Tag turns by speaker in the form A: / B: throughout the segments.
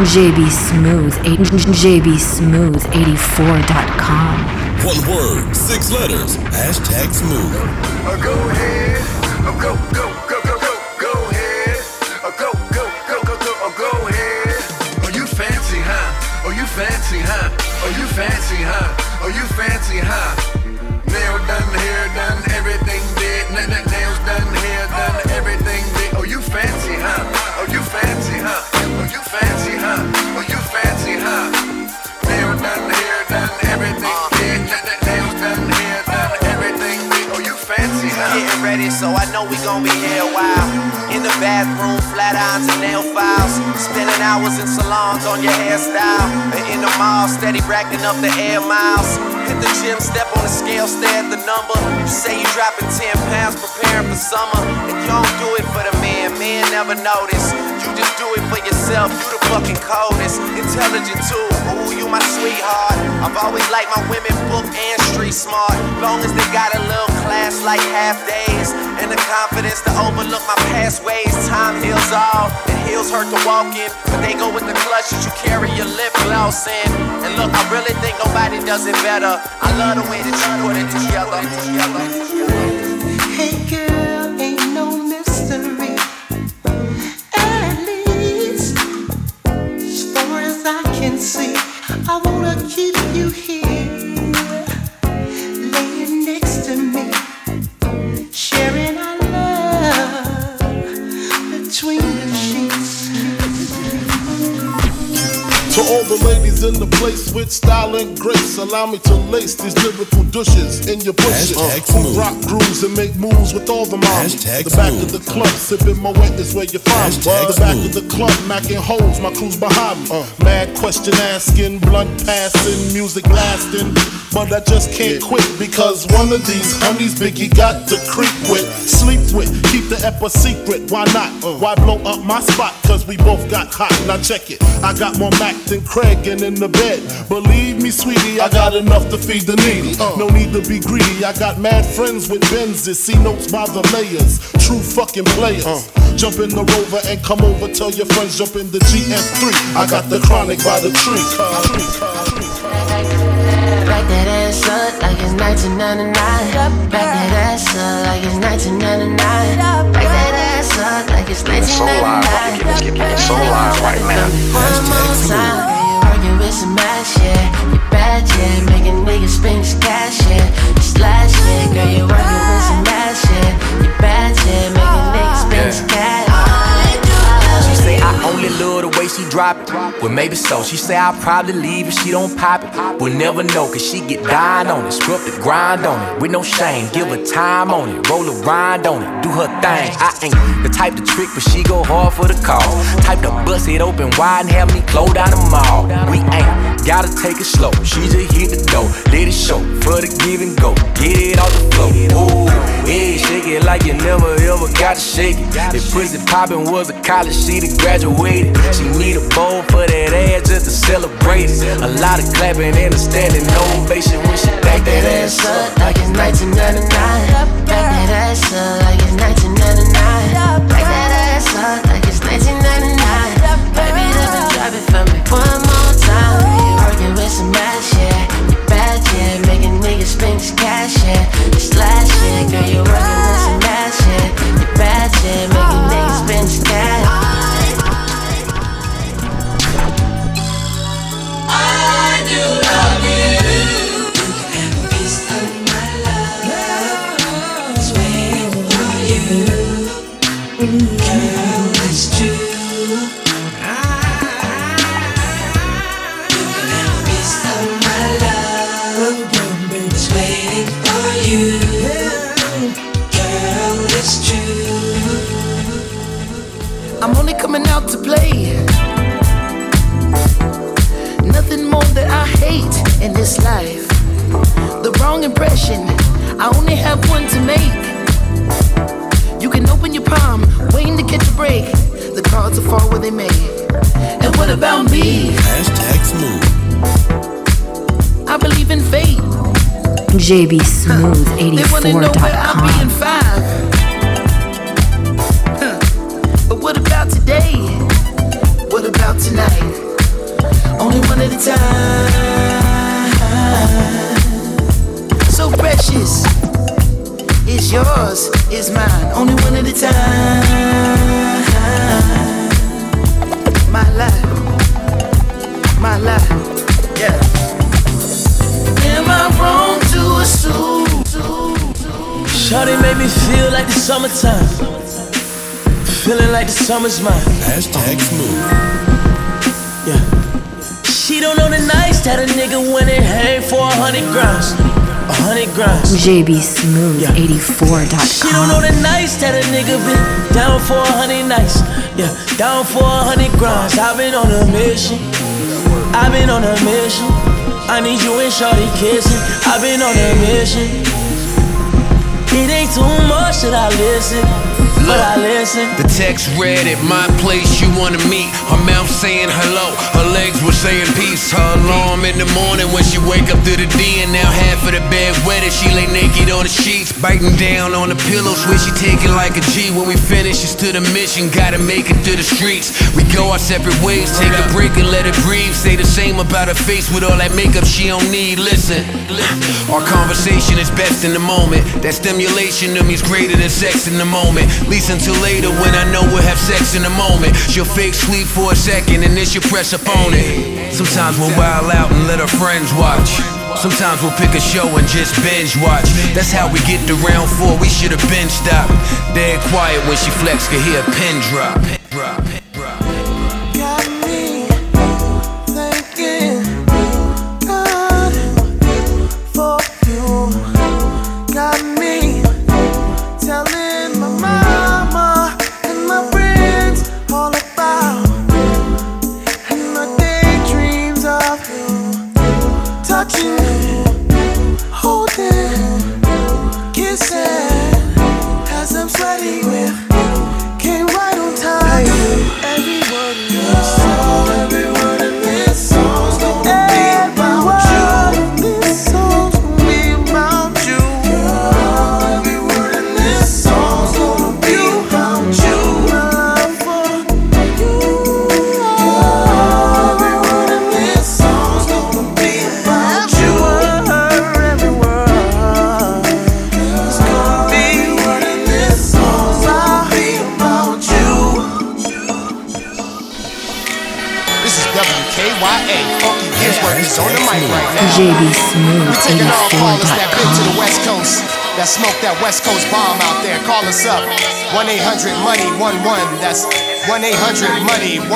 A: JB Smooth, JB Smooth 84.com.
B: One word, six letters, hashtag smooth.
C: Uh, go ahead, uh, go, go, go, go, go, go ahead, uh, go, go, go, go, go, uh, go ahead. Oh, you fancy, huh? Oh, you fancy, huh? Oh, you fancy, huh? Oh, you fancy, huh? Nail done, hair done, everything did. N-
D: know we gon' be here a while. In the bathroom, flat irons and nail files. Spending hours in salons on your hairstyle. And in the mall, steady racking up the air miles. Hit the gym, step on the scale, stare at the number. You say you dropping 10 pounds, preparing for summer. And you don't do it for the man, men never notice. You just do it for yourself, you the fucking coldest. Intelligent too, ooh, you my sweetheart. I've always liked my women book and street smart. Long as they got a like half days. And the confidence to overlook my past ways. Time heals all, and heels hurt to walk in. But they go with the clutches you carry your lip gloss in. And look, I really think nobody does it better. I love the way that you put it together.
E: In the place with style and grace, allow me to lace these lyrical douches in your bushes.
B: Smooth.
E: rock grooves and make moves with all the.
B: Hashtag
E: the back
B: smooth.
E: of the club, sipping my wet is where you find me. The back
B: smooth.
E: of the club, macking holes, my crew's behind me. Uh, Mad question asking, blunt passing, music lasting. But I just can't quit because one of these honeys Biggie got to creep with, sleep with, keep the ep a secret. Why not? Why blow up my spot? Cause we both got hot. Now check it. I got more Mac than Craig and in the bed. Believe me, sweetie, I got enough to feed the needy. Uh. No need to be greedy. I got mad friends with Benzes. See notes by the layers. True fucking players. Uh. Jump in the rover and come over. Tell your friends jump in the GS3. I got the chronic by the tree.
F: Back that ass up like it's 1999. Back that ass up like it's 1999. Back that ass up like it's 1999.
G: So live, right? Let's get that so live right now.
F: Some yeah. You bad, yeah. Making niggas spend cash,
H: it. Well, maybe so. She say I'll probably leave if she don't pop it. We'll never know, cause she get dying on it. Scrub the grind on it. With no shame, give her time on it. Roll a rind on it. Do her thing. I ain't the type to trick, but she go hard for the call. Type to bust it open wide and have me close down the mall. We ain't gotta take it slow. She just hit the door. Let it show for the give and go. Get it off the floor. Ooh, yeah, shake it like you never ever got to shake it. If pussy poppin' was a college, she'd have graduated. She need a bowl for that ass just to celebrate it. A lot of clapping and a standing ovation when she back that ass up.
F: like it's 1999. Back that ass up like it's 1999.
I: jbsmooth84.com. But what about today? What about tonight? Only one at a time. So precious. Yours, mine. Only one at a time. My life. My life. Yeah.
J: Me feel like the summertime. Feeling like the summer's mine.
B: Hashtag smooth.
J: Yeah. She don't know the nights that a nigga went and hang for a hundred grams. A hundred grams.
C: JB JBSmooth84.com.
J: She don't know the nights that a nigga been down for a hundred nights. Yeah, down for a hundred grams. I've been on a mission. I've been on a mission. I need you and Shorty kissing. I've been on a mission. It ain't too much that I listen, but I listen.
K: The text read at my place you wanna meet. Her mouth saying hello, her legs were saying peace. Her alarm in the morning when she wake up to the D and now half of the bed wet as she lay naked on the sheets, biting down on the pillow. where she take it like a G. When we finish, it's to the mission. Gotta make it to the streets. We go our separate ways, take a break and let it breathe. Say the same about her face with all that makeup she don't need. Listen, our conversation is best in the moment. That stimulation to me's greater than sex in the moment. Least until later when I know we'll have sex in the moment. She'll fake sleep for a second and then she'll press up on it. Sometimes we'll wild out and let our friends watch. Sometimes we'll pick a show and just binge watch. That's how we get to round four. We should have been stopped. Dead quiet when she flex, could hear a pin drop.
L: Smoke that West Coast bomb out there. Call us up. 1 800 Money 11. That's 1 800 Money 11.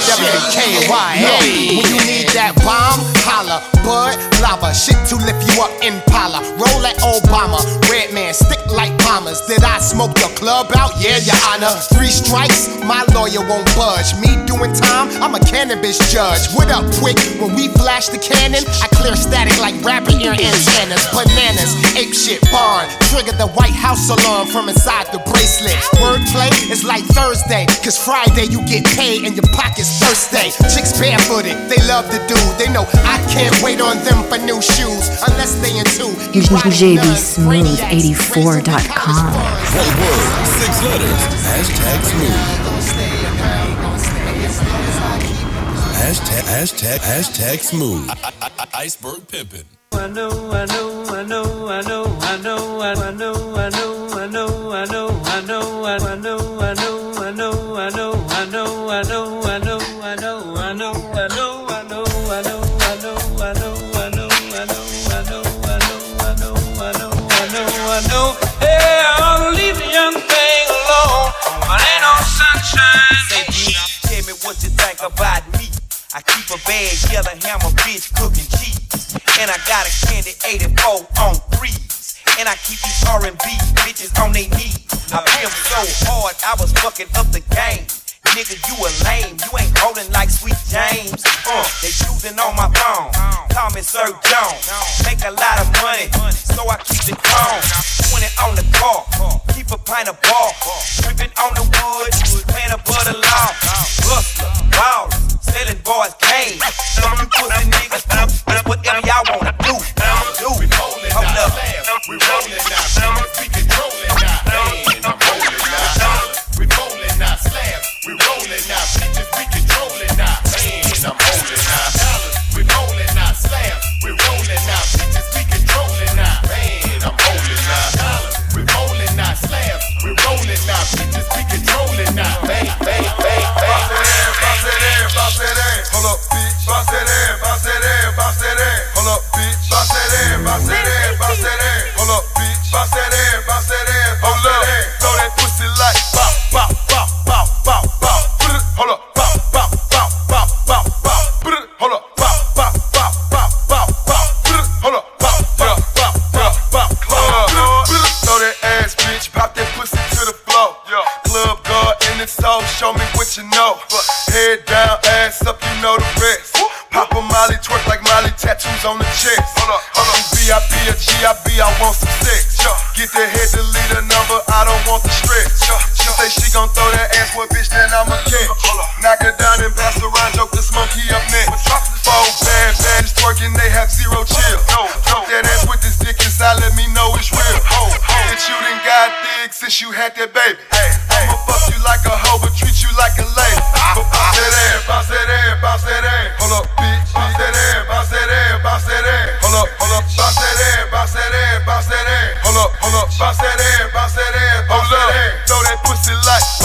L: WKYA. When you need that bomb, holla. Bud, lava, shit to lift you up, in Impala. Roll at Obama. Red man, stick like bombers. Did I smoke your club out? Yeah, your honor. Three strikes, my lawyer won't budge. Me doing time, I'm a cannabis judge. What up, quick? When we flash the cannon, I clear static like rapper ear antennas. Bananas, ape shit, barn. Trigger the White House alarm from inside the bracelet. Wordplay is like Thursday, cause Friday you get paid and your pocket's thirsty. Chicks barefooted, they love the dude. They know I can't wait on them for new shoes unless they into
C: JBSmooth84.com.
B: One word, six letters. Hashtag smooth. Hashtag, hashtag, hashtag smooth. I- I- I- Iceberg pimpin'.
M: I know, I know, I know, I know, I know, I know, I know, I know, I know, I know, I know, I know,
N: think about me. I keep a bad yellow hammer bitch cooking cheese. And I got a candy 84 on threes. And I keep these R&B bitches on their knees. I pimp so hard, I was fucking up the game. Nigga, you a lame, you ain't holding like Sweet James. Uh, they choosing on my phone. Call me Sir Jones. Make a lot of money, so I keep it on. 20 on the car, keep a pint of ball. Tripping on the wood, playing above the law. Hustler, baller, selling boys cane. Some you pussy niggas Up,
O: bitch. Bounce that ass, bounce that ass, bounce that. Throw that pussy like bop, bop, bop, bop, put it Hold up. Show me
C: what you know. Head down, ass up, you know the rest. Molly, twerk like Molly, tattoos on the chest. Hold up, hold up. VIP or GIB, I want some sex. Get the head, delete a number, I don't want the stretch. She say she gon' throw that ass, what bitch, then I'ma catch. Knock her down and pass around, joke this monkey up next. Four bad baddies twerking, they have zero chill. Fuck that ass with this dick inside, let me know it's real. Bitch, you done got thick since you had that baby. I'ma fuck bounce that ass, bounce that ass, bounce that ass. Throw that pussy like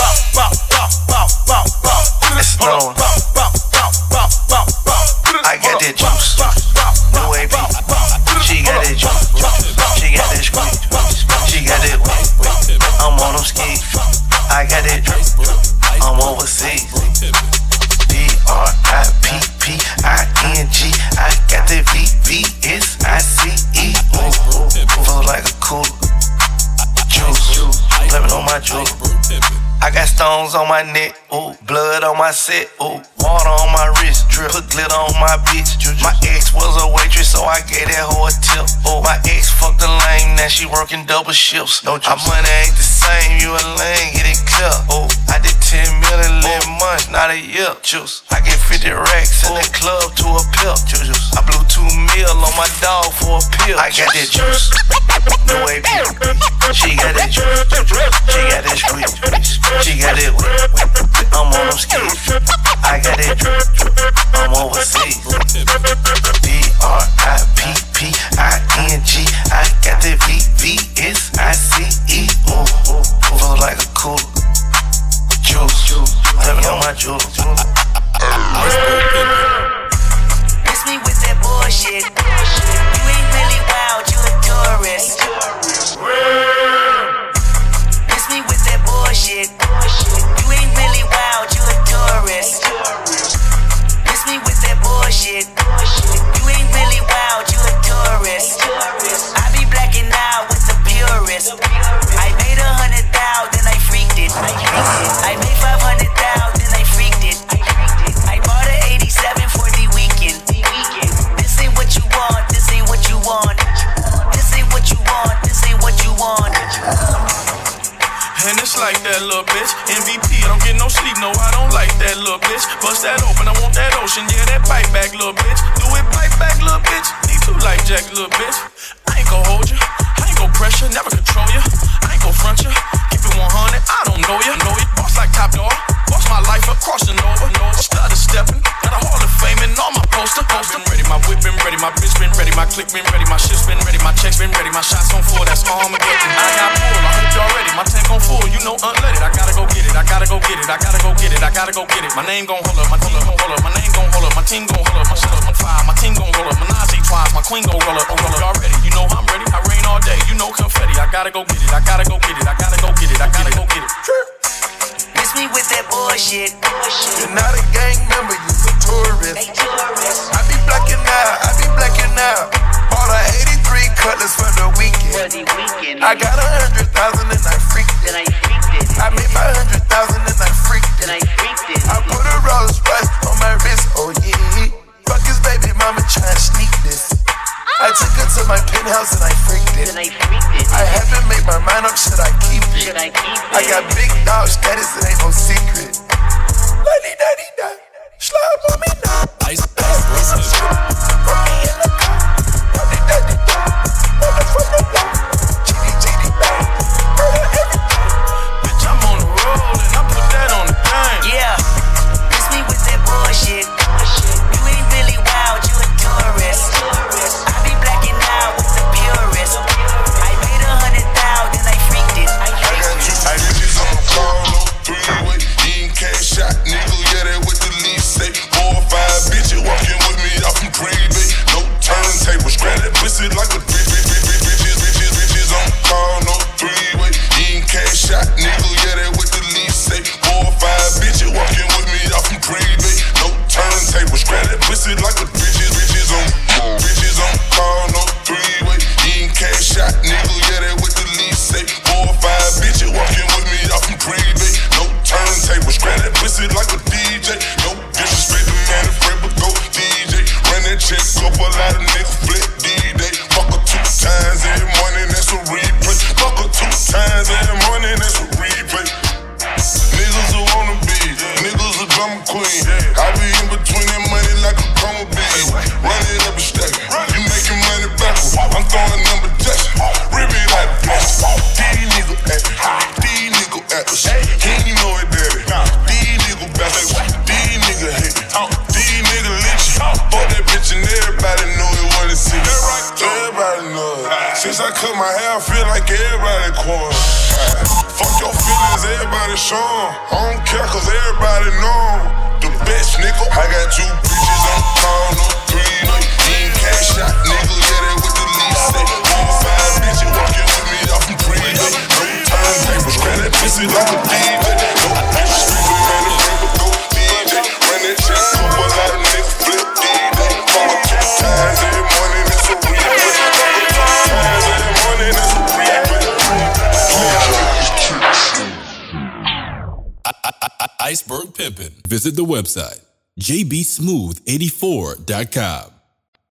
P: stones on my neck, ooh, blood on my set, ooh, water on my wrist, drip, put glitter on my bitch. My ex was a waitress, so I gave that hoe a tip. Ooh, my ex fucked a lame, now she working double shifts. No Our money ain't the same, you a lame, get it clear. Ooh, I did 10 million in 11 months, not a year. Juice, I get 50 racks in the oh. club to a pill. Juice, I blew 2 mil on my dog for a pill. I got that juice, no way, She got that juice, she got that squeeze. She got it. I'm on them skis. I got it. I'm overseas. B R I P P I N G. I got the V V S I C E. Ooh, feel like a cool juice. Me know my juice.
Q: Miss me with that bullshit. That
R: little bitch. MVP, I don't get no sleep, no, I don't like that little bitch. Bust that open, I want that ocean, yeah, that bite back, little bitch. Do it bite back, little bitch. Need to like Jack, little bitch. I ain't gon' hold you, I ain't gon' pressure, never control you. I ain't gon' front you, keep it 100, I don't know you. Know you, boss like top dog. Boss my life up, crossing over, over. Stutter all my poster. Poster ready, my whip been ready, my bitch been ready, my click been ready, my shit's been ready, my checks been ready, my shots on full, that's all I'ma get. I got pull, I heard you already, my tank on full, you know unleaded. I gotta go get it, I gotta go get it, I gotta go get it, I gotta go get it. My name gon' hold up, my team gon' hold up, my name gon' hold up, my team gon' hold up, my shit up on fire, my team gon' roll up, Menage twice, my queen gon' roll up, oh roll up, y'all ready? You know I'm ready, I rain all day, you know confetti. I gotta go get it, I gotta go get it, I gotta go get it, I gotta go get it.
Q: Miss me with that bullshit.
C: You're not a gang member, you're a tourist. I be blacking out, I be blacking out. Bought a 83 cutlass for the weekend. I got a hundred thousand and I freaked it. I made my hundred thousand and I freaked it. I put a Rolls Royce on my wrist, oh yeah. Fuck his baby mama trying to sneak this. I took her to my penthouse and I freaked it. I haven't made my mind up, should I keep it? I got big dog status, it ain't no secret. Lady slide on me now.
B: Ice, ice, ice,
R: I
Q: be
S: in between that money like a up stack. You making money. I'm throwing number jacks. Rip it like. These. These know it, daddy. These. These. These that bitch and Since I cut my hair, I feel like everybody quarter. Fuck your feelings, everybody 'em. I don't care cause everybody know. The best nigga. I got two bitches on
B: Visit the website jbsmooth84.com.